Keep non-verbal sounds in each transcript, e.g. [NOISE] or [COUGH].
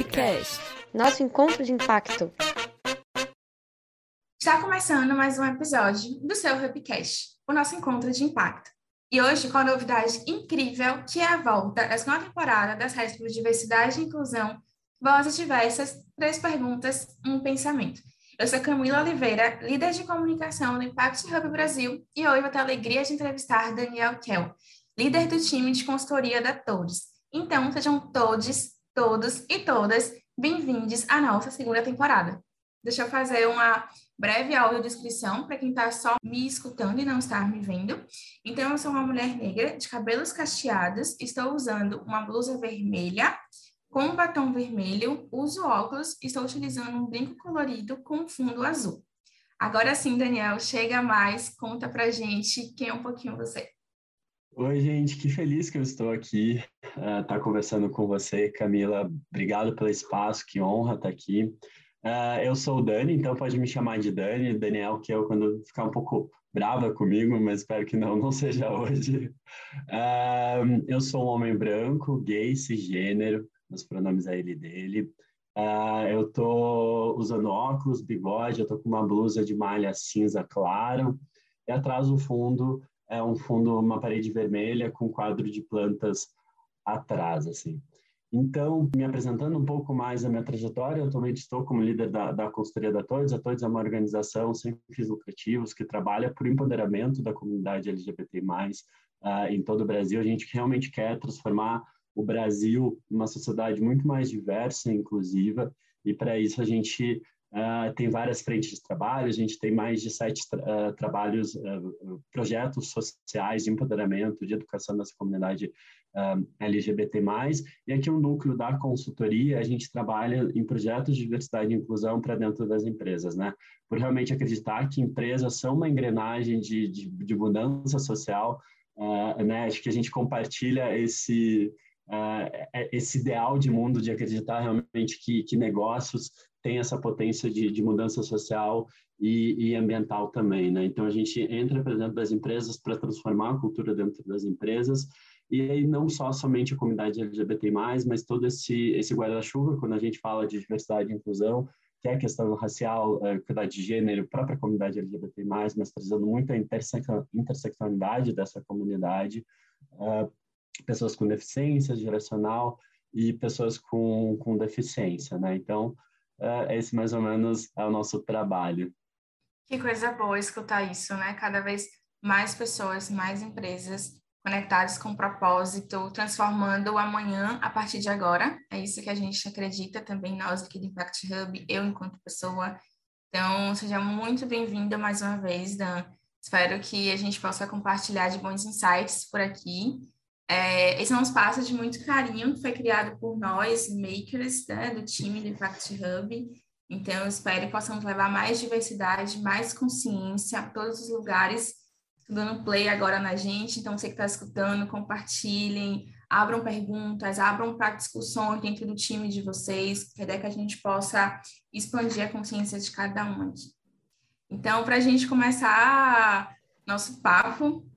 Hubcast, nosso encontro de impacto. Está começando mais um episódio do seu Hubcast, o nosso encontro de impacto. E hoje com a novidade incrível, que é a volta da segunda temporada das redes por diversidade e inclusão, vozes diversas, três perguntas, um pensamento. Eu sou Camila Oliveira, líder de comunicação do Impact Hub Brasil, e hoje vou ter a alegria de entrevistar Daniel Kell, líder do time de consultoria da Todes. Então, sejam todos, todos e todas bem-vindos à nossa segunda temporada. Deixa eu fazer uma breve audiodescrição para quem está só me escutando e não está me vendo. Então, eu sou uma mulher negra de cabelos cacheados, estou usando uma blusa vermelha com um batom vermelho, uso óculos e estou utilizando um brinco colorido com fundo azul. Agora sim, Daniel, chega mais, conta pra gente quem é um pouquinho você. Oi, gente, que feliz que eu estou aqui, uh, tá conversando com você, Camila. Obrigado pelo espaço, que honra estar tá aqui. Uh, eu sou o Dani, então pode me chamar de Dani, Daniel, que eu quando ficar um pouco brava comigo, mas espero que não, [LAUGHS] não seja hoje. Uh, eu sou um homem branco, gay, cisgênero, meus pronomes é ele dele. Uh, eu tô usando óculos, bigode, eu tô com uma blusa de malha cinza claro. E atrás do fundo é um fundo, uma parede vermelha com quadro de plantas atrás, assim. Então, me apresentando um pouco mais a minha trajetória, atualmente estou como líder da, da consultoria da TODES. A TODES é uma organização sem fins lucrativos que trabalha por empoderamento da comunidade LGBT+, uh, em todo o Brasil. A gente realmente quer transformar o Brasil uma sociedade muito mais diversa e inclusiva, e para isso a gente uh, tem várias frentes de trabalho, a gente tem mais de sete tra uh, trabalhos, uh, projetos sociais de empoderamento, de educação dessa comunidade LGBT+, e aqui o um núcleo da consultoria, a gente trabalha em projetos de diversidade e inclusão para dentro das empresas, né? Por realmente acreditar que empresas são uma engrenagem de, de, de mudança social, né? Acho que a gente compartilha esse uh, esse ideal de mundo de acreditar realmente que, que negócios têm essa potência de, de mudança social e, e, ambiental também, né? Então a gente entra para dentro das empresas para transformar a cultura dentro das empresas e aí não só somente a comunidade LGBT+, mas todo esse esse guarda-chuva quando a gente fala de diversidade e inclusão, que é a questão racial, equidade de gênero, própria comunidade LGBT+, mas trazendo muita interseccionalidade dessa comunidade, uh, pessoas com deficiência geracional e pessoas com, com deficiência, né? Então, uh, esse mais ou menos é o nosso trabalho. Que coisa boa escutar isso, né? Cada vez mais pessoas, mais empresas conectadas com propósito, transformando o amanhã a partir de agora. É isso que a gente acredita também, nós aqui do Impact Hub, eu enquanto pessoa. Então, seja muito bem-vinda mais uma vez, Dan. Espero que a gente possa compartilhar de bons insights por aqui. É, esse é um espaço de muito carinho que foi criado por nós, makers, né, do time do Impact Hub. Então, eu espero que possamos levar mais diversidade, mais consciência a todos os lugares, dando play agora na gente. Então, você que está escutando, compartilhem, abram perguntas, abram para discussões dentro do time de vocês, que é que a gente possa expandir a consciência de cada um aqui. Então, para a gente começar nosso papo,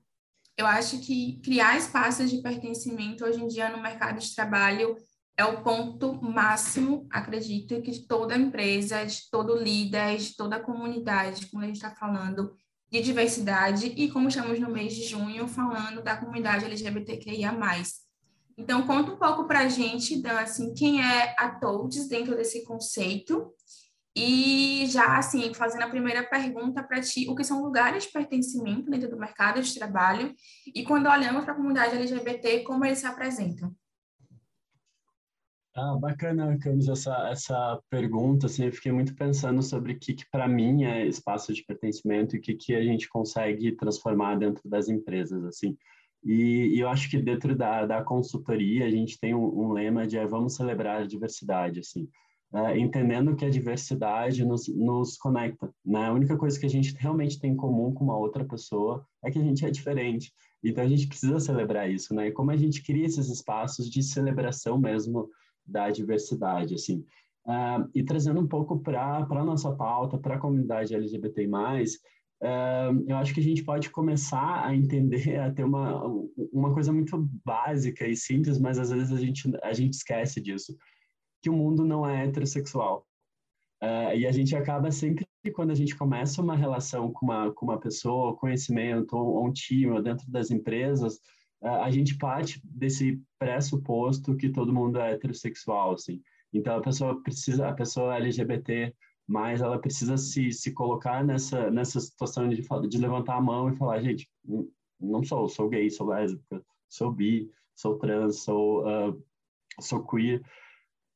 eu acho que criar espaços de pertencimento hoje em dia no mercado de trabalho é o ponto máximo, acredito, que toda empresa, de todo líder, de toda comunidade, como a gente está falando, de diversidade, e como estamos no mês de junho, falando da comunidade LGBTQIA+. Então, conta um pouco para a gente, Dan, assim, quem é a Toads dentro desse conceito e já, assim, fazendo a primeira pergunta para ti, o que são lugares de pertencimento dentro do mercado de trabalho e quando olhamos para a comunidade LGBT, como eles se apresentam? Ah, bacana, Camis, essa, essa pergunta, assim, eu fiquei muito pensando sobre o que, que para mim é espaço de pertencimento e o que, que a gente consegue transformar dentro das empresas, assim. E, e eu acho que dentro da, da consultoria a gente tem um, um lema de é, vamos celebrar a diversidade, assim uh, entendendo que a diversidade nos, nos conecta. Né? A única coisa que a gente realmente tem em comum com uma outra pessoa é que a gente é diferente. Então a gente precisa celebrar isso, né? E como a gente cria esses espaços de celebração mesmo da diversidade, assim. Uh, e trazendo um pouco para a nossa pauta, para a comunidade LGBT+, uh, eu acho que a gente pode começar a entender, a ter uma, uma coisa muito básica e simples, mas às vezes a gente, a gente esquece disso que o mundo não é heterossexual. Uh, e a gente acaba sempre, quando a gente começa uma relação com uma, com uma pessoa, conhecimento, ou, ou um time, ou dentro das empresas, uh, a gente parte desse pressuposto que todo mundo é heterossexual, assim. Então, a pessoa precisa, a pessoa LGBT, mas ela precisa se, se colocar nessa, nessa situação de, de levantar a mão e falar, gente, não sou, sou gay, sou lésbica, sou bi, sou trans, sou, uh, sou queer,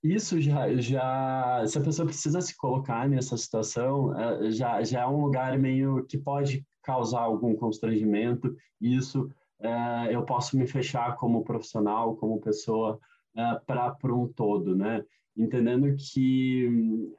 isso já, já, se a pessoa precisa se colocar nessa situação, é, já, já é um lugar meio que pode causar algum constrangimento. Isso é, eu posso me fechar como profissional, como pessoa, é, para um todo, né? Entendendo que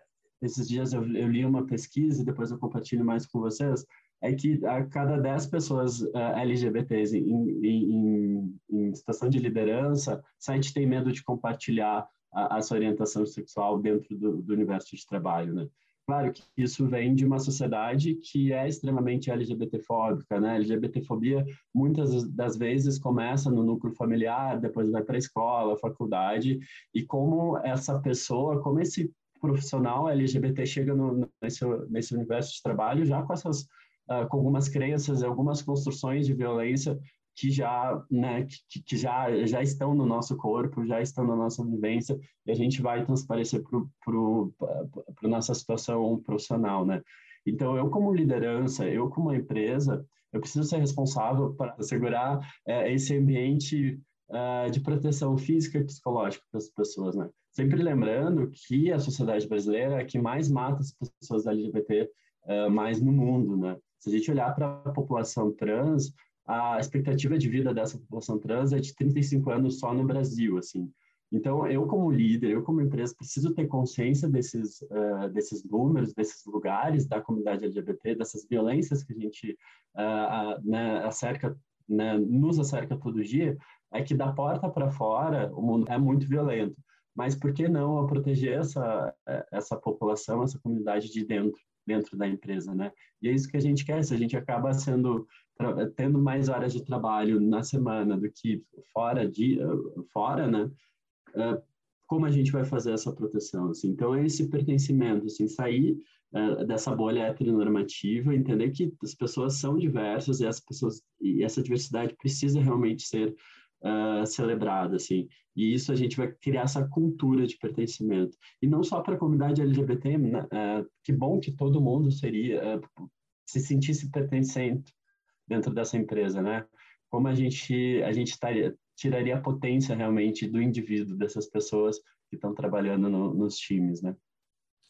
esses dias eu, eu, li uma pesquisa e depois eu compartilho mais com vocês, é que a cada 10 pessoas uh, LGBTs em, em, em, em situação de liderança, 7 tem medo de compartilhar a, a sua orientação sexual dentro do, do, universo de trabalho, né? Claro que isso vem de uma sociedade que é extremamente LGBTfóbica, né? LGBTfobia muitas das vezes começa no núcleo familiar, depois vai para a escola, faculdade, e como essa pessoa, como esse profissional LGBT chega no, nesse, nesse universo de trabalho já com essas uh, com algumas crenças, algumas construções de violência que já, né, que, que, já, já estão no nosso corpo, já estão na nossa vivência, e a gente vai transparecer para a nossa situação profissional, né? Então, eu como liderança, eu como empresa, eu preciso ser responsável para assegurar é, esse ambiente uh, de proteção física e psicológica para as pessoas, né? Sempre lembrando que a sociedade brasileira é a que mais mata as pessoas LGBT uh, mais no mundo, né? Se a gente olhar para a população trans, a expectativa de vida dessa população trans é de 35 anos só no Brasil, assim. Então, eu como líder, eu como empresa, preciso ter consciência desses, uh, desses números, desses lugares da comunidade LGBT, dessas violências que a gente uh, né, acerca, né, nos acerca todo dia, é que da porta para fora o mundo é muito violento. Mas por que não proteger essa, essa população, essa comunidade de dentro? dentro da empresa, né? E é isso que a gente quer, se a gente acaba sendo tendo mais horas de trabalho na semana do que fora de fora, né? É, como a gente vai fazer essa proteção? Assim? Então, é esse pertencimento, assim, sair uh, dessa bolha heteronormativa, entender que as pessoas são diversas e, as pessoas, e essa diversidade precisa realmente ser uh, celebrada, assim. E isso a gente vai criar essa cultura de pertencimento. E não só para a comunidade LGBT, né? uh, que bom que todo mundo seria, se sentisse pertencente dentro dessa empresa, né? Como a gente a gente taria, tiraria a potência realmente do indivíduo dessas pessoas que estão trabalhando no, nos times, né?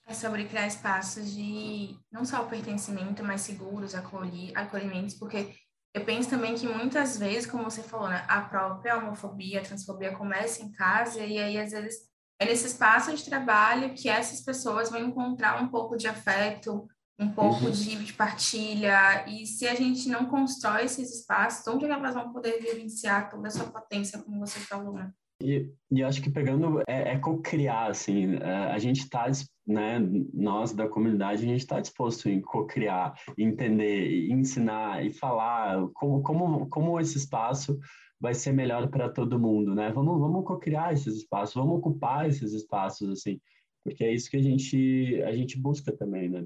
É sobre criar espaços de não só o pertencimento, mas seguros, acolhi, acolhimentos, porque eu penso também que muitas vezes, como você falou, né, a própria homofobia, a transfobia começa em casa e aí às vezes é nesse espaço de trabalho que essas pessoas vão encontrar um pouco de afeto, um pouco uhum. de, de, partilha, e se a gente não constrói esses espaços, onde elas vão poder vivenciar toda a sua potência, como você falou, né? E, e acho que pegando, é, é co-criar, assim, é, a gente está, né, nós da comunidade, a gente está disposto em co-criar, entender, ensinar e falar como, como, como esse espaço vai ser melhor para todo mundo, né? Vamos, vamos co-criar esses espaços, vamos ocupar esses espaços, assim, porque é isso que a gente, a gente busca também, né?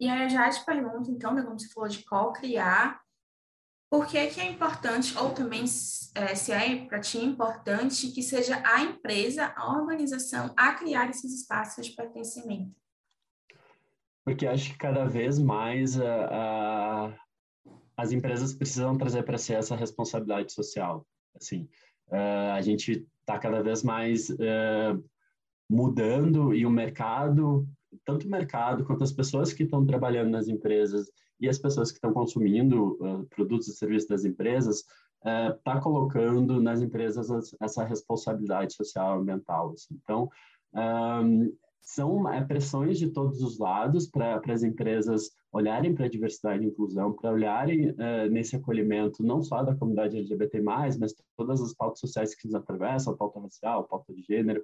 E aí eu já te pergunto, então, né, como você falou de co-criar, por que, que é importante, ou também é, se é para ti importante, que seja a empresa, a organização, a criar esses espaços de pertencimento? Porque acho que cada vez mais a, as empresas precisam trazer para si essa responsabilidade social. Assim, uh, a gente está cada vez mais uh, mudando e o mercado tanto o mercado quanto as pessoas que estão trabalhando nas empresas e as pessoas que estão consumindo uh, produtos e serviços das empresas está uh, colocando nas empresas essa responsabilidade social e ambiental. Assim. Então, um, são é, pressões de todos os lados para as empresas olharem para a diversidade e inclusão, para olharem uh, nesse acolhimento não só da comunidade LGBT+, mas todas as pautas sociais que nos atravessam, pauta racial, pauta de gênero,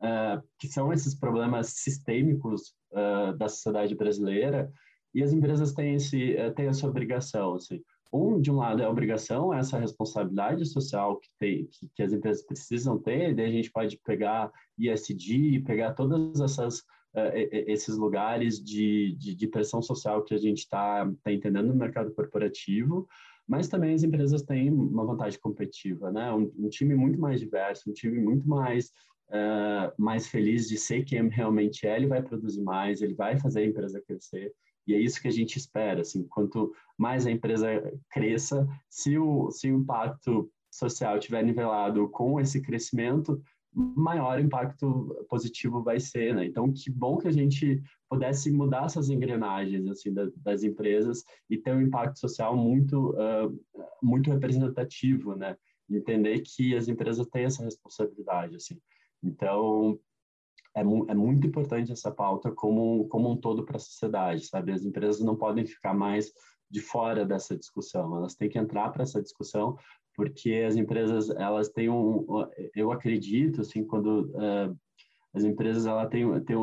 uh, que são esses problemas sistêmicos uh, da sociedade brasileira, e as empresas têm, esse, uh, têm essa obrigação. Assim. um, de um lado, é a obrigação, essa responsabilidade social que, tem, que, que as empresas precisam ter, daí a gente pode pegar ISD, pegar todas essas uh, esses lugares de, de, de, pressão social que a gente está tá entendendo no mercado corporativo, mas também as empresas têm uma vantagem competitiva, né? Um, um time muito mais diverso, um time muito mais uh, mais feliz de ser quem realmente é, ele vai produzir mais, ele vai fazer a empresa crescer. E é isso que a gente espera, assim, quanto mais a empresa cresça, se o, se o impacto social estiver nivelado com esse crescimento, maior impacto positivo vai ser, né? Então, que bom que a gente pudesse mudar essas engrenagens, assim, da, das empresas e ter um impacto social muito, uh, muito representativo, né? Entender que as empresas têm essa responsabilidade, assim. Então, é, mu é muito importante essa pauta como, como um todo para a sociedade, sabe? As empresas não podem ficar mais de fora dessa discussão, elas têm que entrar para essa discussão porque as empresas elas têm um eu acredito assim quando uh, as empresas ela tem, tem,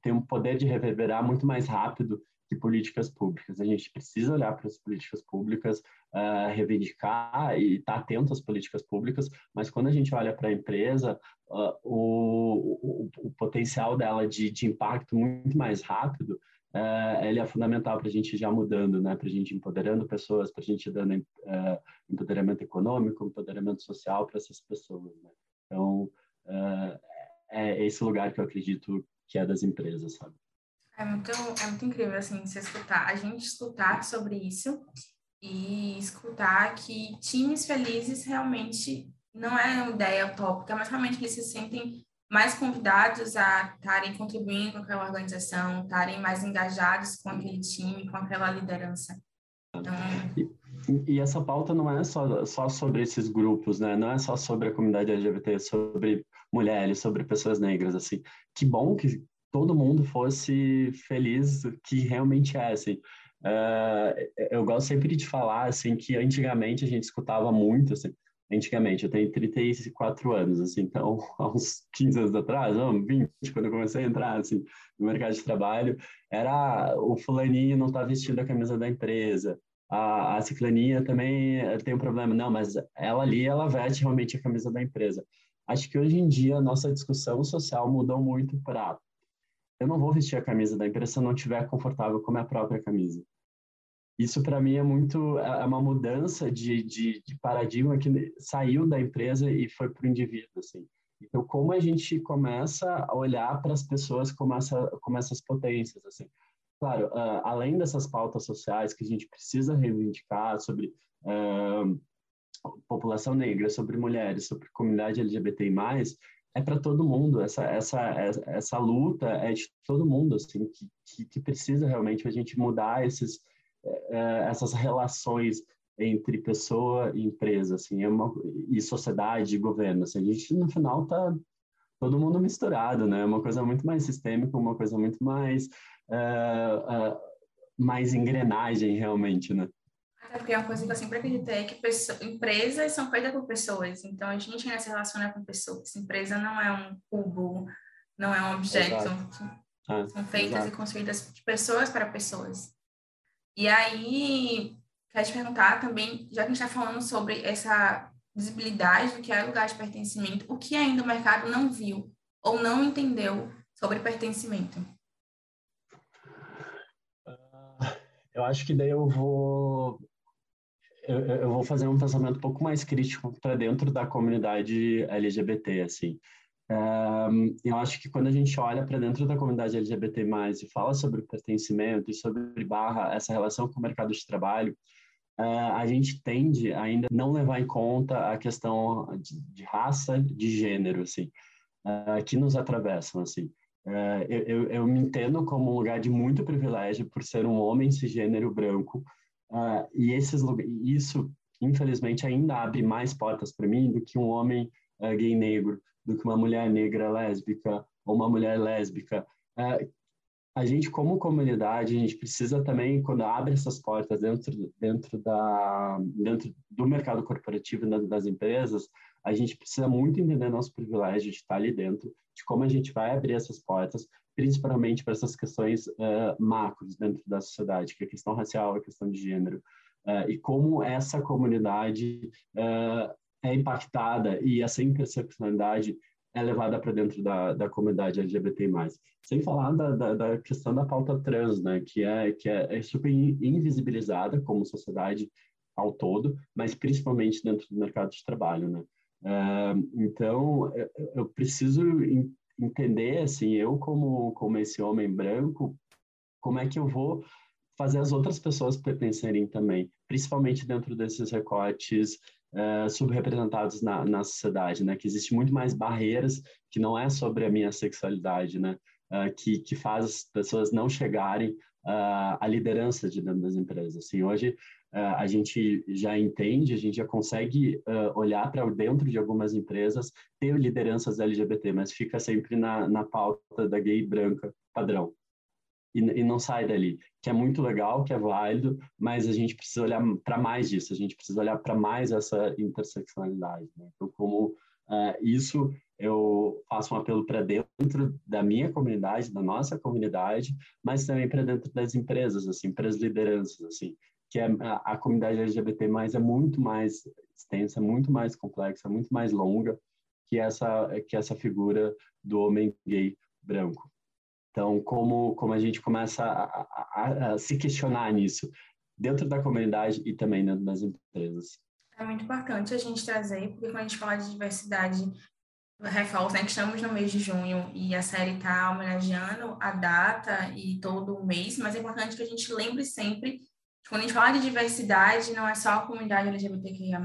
tem um poder de reverberar muito mais rápido que políticas públicas. A gente precisa olhar para as políticas públicas, uh, reivindicar e estar tá atento às políticas públicas, mas quando a gente olha para a empresa, uh, o, o, o, potencial dela de, de impacto muito mais rápido, uh, ele é fundamental para a gente já mudando, né? para a gente empoderando pessoas, para a gente dando uh, empoderamento econômico, empoderamento social para essas pessoas. Né? Então, uh, é esse lugar que eu acredito que é das empresas, sabe? É muito, é muito incrível, assim, você escutar, a gente escutar sobre isso e escutar que times felizes realmente não é uma ideia utópica, mas realmente eles se sentem mais convidados a estarem contribuindo com aquela organização, estarem mais engajados com aquele time, com aquela liderança. Então... E, e, essa pauta não é só, só sobre esses grupos, né? Não é só sobre a comunidade LGBT, sobre mulheres, sobre pessoas negras, assim. Que bom que todo mundo fosse feliz que realmente é, assim. Uh, eu gosto sempre de falar, assim, que antigamente a gente escutava muito, assim, antigamente, eu tenho 34 anos, assim, então, [LAUGHS] há uns 15 anos atrás, não, 20, quando eu comecei a entrar, assim, no mercado de trabalho, era o fulaninho não tá vestindo a camisa da empresa, a, a ciclaninha também tem um problema, não, mas ela ali, ela veste realmente a camisa da empresa. Acho que hoje em dia a nossa discussão social mudou muito para eu não vou vestir a camisa da empresa se eu não estiver confortável com a minha própria camisa. Isso para mim é muito é, é uma mudança de, de, de, paradigma que saiu da empresa e foi para o indivíduo assim. Então como a gente começa a olhar para as pessoas como essa como essas potências assim. Claro, uh, além dessas pautas sociais que a gente precisa reivindicar sobre uh, população negra, sobre mulheres, sobre comunidade LGBT+, é para todo mundo. Essa, essa, essa luta é de todo mundo, assim, que, que, que precisa realmente a gente mudar esses, é, essas relações entre pessoa e empresa, assim, é uma, e sociedade e governo. Assim, a gente, no final, tá todo mundo misturado, né? É uma coisa muito mais sistêmica, uma coisa muito mais, uh, uh, mais engrenagem, realmente, né? Até porque é uma coisa que eu sempre acreditei que pessoas, empresas são feitas por pessoas, então a gente ainda se relaciona com pessoas. Empresa não é um cubo, não é um objeto. Ah, são feitas exato. e construídas de pessoas para pessoas. E aí, quero te perguntar também, já que a gente está falando sobre essa visibilidade do que é lugar de pertencimento, o que ainda o mercado não viu ou não entendeu sobre pertencimento? Ah, eu acho que daí eu vou eu, eu vou fazer um pensamento um pouco mais crítico para dentro da comunidade LGBT, assim. Um, eu acho que quando a gente olha para dentro da comunidade LGBT+, e fala sobre pertencimento e sobre barra essa relação com o mercado de trabalho, uh, a gente tende ainda não levar em conta a questão de, de raça, de gênero, assim, uh, que nos atravessam, assim. Uh, eu, eu, eu, me entendo como um lugar de muito privilégio por ser um homem cisgênero branco, Uh, e esses, isso, infelizmente, ainda abre mais portas para mim do que um homem uh, gay negro, do que uma mulher negra lésbica ou uma mulher lésbica. Uh, a gente, como comunidade, a gente precisa também, quando abre essas portas dentro, dentro, da, dentro do mercado corporativo das, das empresas, a gente precisa muito entender nosso privilégio de estar ali dentro, de como a gente vai abrir essas portas principalmente para essas questões uh, macros dentro da sociedade, que é a questão racial, a questão de gênero. uh, e como essa comunidade uh, é impactada e essa interseccionalidade é levada para dentro da, da comunidade LGBT+. Sem falar da, da, da, questão da pauta trans, né, que, é, que é, é super invisibilizada como sociedade ao todo, mas principalmente dentro do mercado de trabalho, né. Uh, então, eu preciso entender, assim, eu como, como esse homem branco, como é que eu vou fazer as outras pessoas pertencerem também, principalmente dentro desses recortes uh, subrepresentados na, na sociedade, né? Que existe muito mais barreiras que não é sobre a minha sexualidade, né? Uh, que, que faz as pessoas não chegarem uh, à liderança de dentro das empresas. Assim, hoje uh, a gente já entende, a gente já consegue olhar para dentro de algumas empresas, ter lideranças LGBT, mas fica sempre na, na pauta da gay branca padrão e, e não sai dali, que é muito legal, que é válido, mas a gente precisa olhar para mais disso, a gente precisa olhar para mais essa interseccionalidade. Né? Então, como uh, isso eu faço um apelo para dentro da minha comunidade, da nossa comunidade, mas também para dentro das empresas, assim, para as lideranças, assim, que é, a, a comunidade LGBT mais é muito mais extensa, muito mais complexa, muito mais longa que essa que essa figura do homem gay branco. Então, como, como a gente começa a, a, a, se questionar nisso, dentro da comunidade e também dentro das empresas. É muito importante a gente trazer, porque quando a gente fala de diversidade, reforço, né, que estamos no mês de junho e a série está homenageando a data e todo o mês, mas é importante que a gente lembre sempre, quando a gente fala de diversidade, não é só a comunidade LGBTQIA+,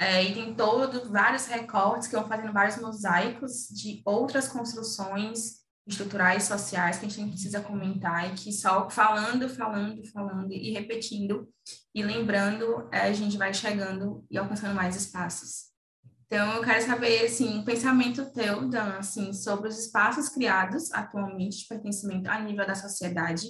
é, e tem todos vários recortes que vão fazendo vários mosaicos de outras construções estruturais, sociais que a gente precisa comentar e que só falando, falando, falando e repetindo e lembrando, é, a gente vai chegando e alcançando mais espaços. Então, eu quero saber, assim, o pensamento teu, Dan, assim, sobre os espaços criados atualmente de pertencimento a nível da sociedade,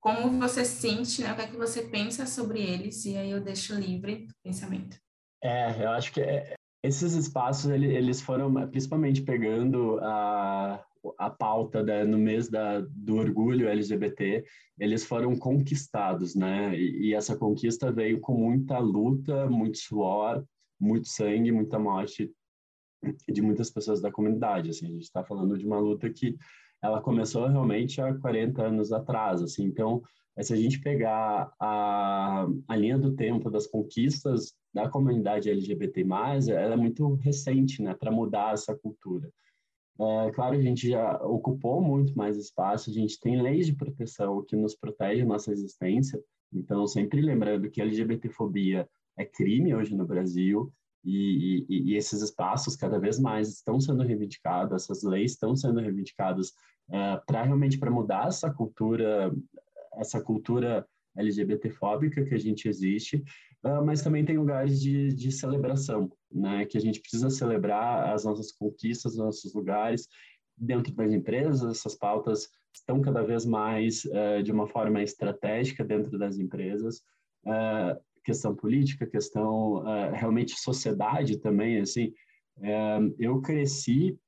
como você sente, né, o que é que você pensa sobre eles, e aí eu deixo livre o pensamento. É, eu acho que é, esses espaços, eles foram principalmente pegando a a pauta da, no mês da, do orgulho LGBT, eles foram conquistados, né? E, e, essa conquista veio com muita luta, muito suor, muito sangue, muita morte de muitas pessoas da comunidade. Assim, a gente está falando de uma luta que ela começou realmente há 40 anos atrás. Assim, então, se a gente pegar a, a linha do tempo das conquistas da comunidade LGBT+, ela é muito recente, né? Para mudar essa cultura. É, claro, a gente já ocupou muito mais espaço, a gente tem leis de proteção que nos protegem nossa existência, então sempre lembrando que a LGBTfobia é crime hoje no Brasil e, e, e esses espaços cada vez mais estão sendo reivindicados, essas leis estão sendo reivindicadas é, para realmente para mudar essa cultura, essa cultura LGBTfóbica que a gente existe, uh, mas também tem lugares de, de celebração, né? Que a gente precisa celebrar as nossas conquistas, os nossos lugares dentro das empresas. Essas pautas estão cada vez mais uh, de uma forma estratégica dentro das empresas. Uh, questão política, questão realmente sociedade também, assim. eu cresci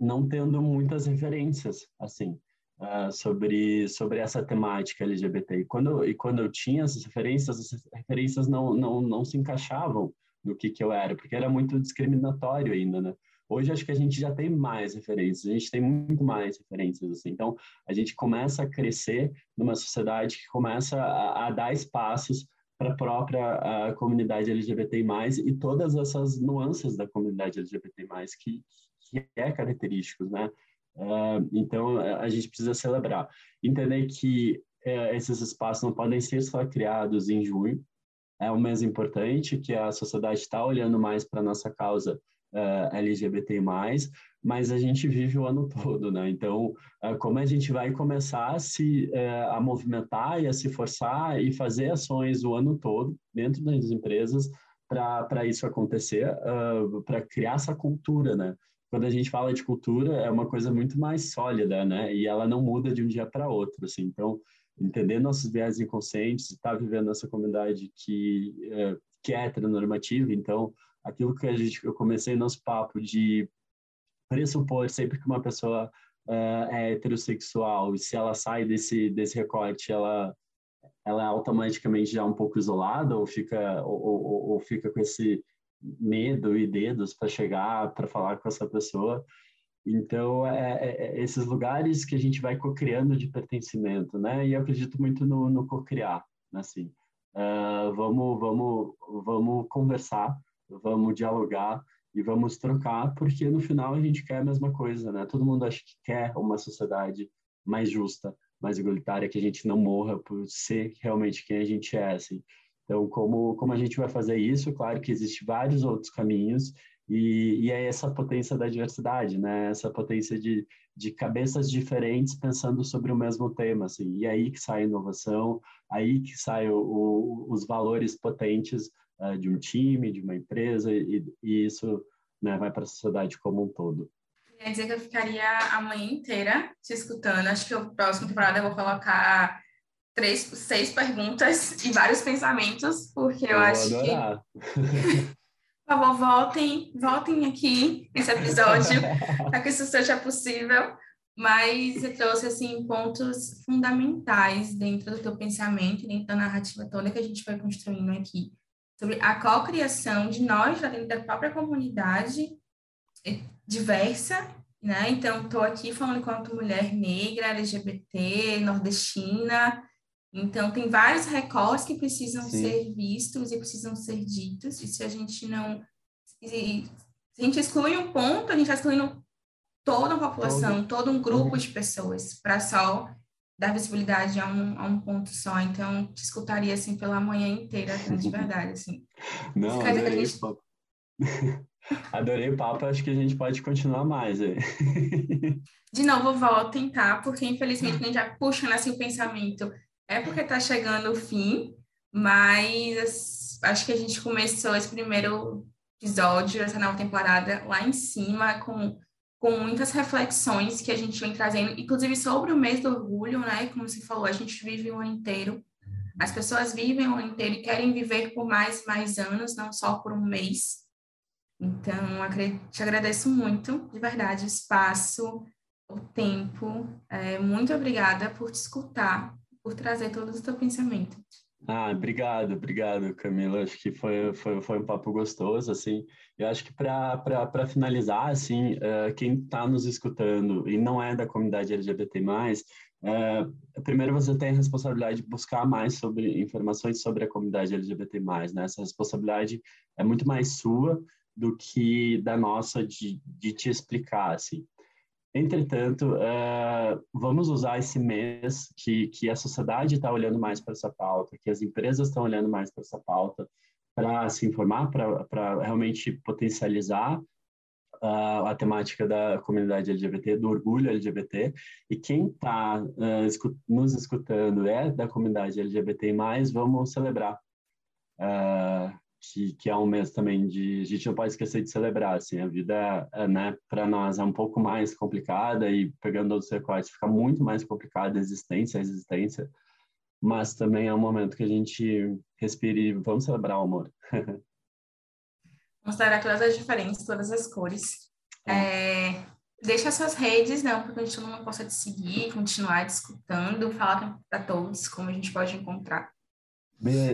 não tendo muitas referências, assim uh, sobre, sobre essa temática LGBT. E quando, e quando eu tinha essas referências, essas referências não, não, não se encaixavam no que, que eu era, porque era muito discriminatório ainda, né? Hoje acho que a gente já tem mais referências, a gente tem muito mais referências, assim. Então, a gente começa a crescer numa sociedade que começa a, a dar espaços para a própria a comunidade LGBT+, e todas essas nuances da comunidade LGBT+, que, que é característicos, né? Uh, então, a gente precisa celebrar. Entender que uh, esses espaços não podem ser só criados em junho, é um mês importante, que a sociedade está olhando mais para a nossa causa uh, LGBT+, mas a gente vive o ano [LAUGHS] todo, né? Então, uh, como a gente vai começar a se uh, a movimentar e a se forçar e fazer ações o ano todo dentro das empresas para isso acontecer, para criar essa cultura, né? quando a gente fala de cultura, é uma coisa muito mais sólida, né? E ela não muda de um dia para outro, assim. Então, entender nossos viés inconscientes, estar tá vivendo nessa comunidade que, que é heteronormativa, então, aquilo que a gente, eu comecei nosso papo de pressupor sempre que uma pessoa uh, é heterossexual e se ela sai desse, desse recorte, ela ela é automaticamente já um pouco isolada ou fica ou, ou, ou fica com esse medo e dedos para chegar para falar com essa pessoa. Então é, é, é, esses lugares que a gente vai co-criando de pertencimento né? E eu acredito muito no, no co-criar assim. Uh, vamos vamos vamos conversar vamos dialogar e vamos trocar porque no final a gente quer a mesma coisa né todo mundo acha que quer uma sociedade mais justa mais igualitária, que a gente não morra por ser realmente quem a gente é, assim. Então, como, como a gente vai fazer isso? Claro que existem vários outros caminhos e, e é essa potência da diversidade, né? Essa potência de, de cabeças diferentes pensando sobre o mesmo tema, assim. E aí que sai a inovação, aí que saem os valores potentes uh, de um time, de uma empresa e, e isso né, vai para a sociedade como um todo. Quer dizer que eu ficaria a manhã inteira te escutando. Acho que o próximo temporada eu vou colocar três, seis perguntas [LAUGHS] e vários pensamentos, porque eu, eu acho adorar. que. [LAUGHS] Por favor, voltem, voltem aqui nesse episódio, [LAUGHS] para que isso seja possível. Mas você trouxe assim pontos fundamentais dentro do teu pensamento, dentro da narrativa toda que a gente vai construindo aqui, sobre a cocriação de nós dentro da própria comunidade diversa, né? Então, estou aqui falando enquanto mulher negra, LGBT, nordestina. Então, tem vários recortes que precisam Sim. ser vistos e precisam ser ditos. E se a gente não. Se a gente exclui um ponto, a gente está excluindo toda a população, todo, todo um grupo uhum. de pessoas, para só dar visibilidade a um, a um ponto só. Então, te escutaria assim pela manhã inteira, de verdade. Assim. [LAUGHS] Não, é a gente... [LAUGHS] Adorei o papo, acho que a gente pode continuar mais. Aí. [LAUGHS] De novo, voltem, tá? Porque infelizmente a gente já puxa assim, o pensamento. É porque está chegando o fim, mas acho que a gente começou esse primeiro episódio dessa nova temporada lá em cima, com, com muitas reflexões que a gente vem trazendo, inclusive sobre o mês do orgulho, né? Como você falou, a gente vive o ano inteiro. As pessoas vivem o ano inteiro e querem viver por mais mais anos, não só por um mês. Então, te agradeço muito, de verdade, o espaço, o tempo. É, muito obrigada por te escutar, por trazer todo o teu pensamento. Ah, obrigado, obrigado, Camila. Acho que foi, foi, foi um papo gostoso, assim. Eu acho que para finalizar, assim, uh, quem está nos escutando e não é da comunidade LGBT+, uh, primeiro você tem a responsabilidade de buscar mais sobre informações sobre a comunidade LGBT+, né? Essa responsabilidade é muito mais sua do que da nossa de, de te explicar, assim. Entretanto, uh, vamos usar esse mês que, que a sociedade está olhando mais para essa pauta, que as empresas estão olhando mais para essa pauta, para se informar, para realmente potencializar uh, a temática da comunidade LGBT, do orgulho LGBT. E quem está uh, escut nos escutando é da comunidade LGBT, vamos celebrar. Uh, que, que é um mês também de a gente não pode esquecer de celebrar assim a vida é, né para nós é um pouco mais complicada e pegando outros recortes fica muito mais complicada a existência a existência mas também é um momento que a gente respire e vamos celebrar o amor. [LAUGHS] Mostrar todas as diferenças todas as cores. É. É, deixa suas redes não porque a gente não possa te seguir continuar discutindo falar para todos como a gente pode encontrar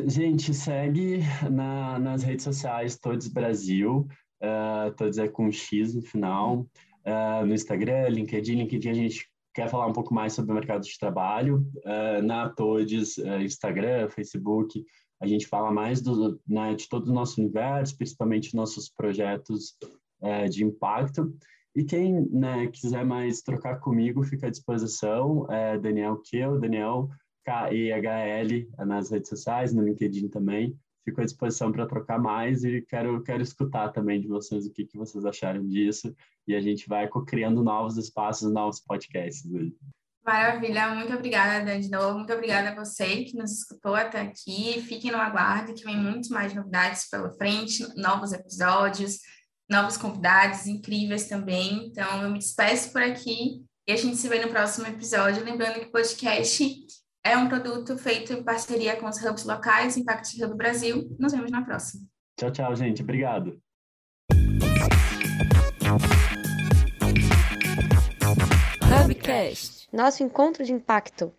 Gente, segue na, nas redes sociais Todos Brasil, uh, Todos é com X no final, uh, no Instagram, LinkedIn. LinkedIn a gente quer falar um pouco mais sobre o mercado de trabalho. Uh, na Todes, Instagram, Facebook, a gente fala mais do, né, de todo o nosso universo, principalmente nossos projetos de impacto. E quem né, quiser mais trocar comigo, fica à disposição. É Daniel Keu, Daniel K-E-H-L nas redes sociais, no LinkedIn também. Fico à disposição para trocar mais e quero, quero escutar também de vocês o que, que vocês acharam disso. E a gente vai criando novos espaços, novos podcasts. Maravilha, muito obrigada, de novo. Muito obrigada a você que nos escutou até aqui. Fiquem no aguardo, que vem muitas mais novidades pela frente, novos episódios, novos convidados incríveis também. Então, eu me despeço por aqui e a gente se vê no próximo episódio. Lembrando que o podcast é um produto feito em parceria com os hubs locais, Impact Hub Brasil. Nos vemos na próxima. Tchau, tchau, gente. Obrigado. Hubcast. Nosso encontro de impacto.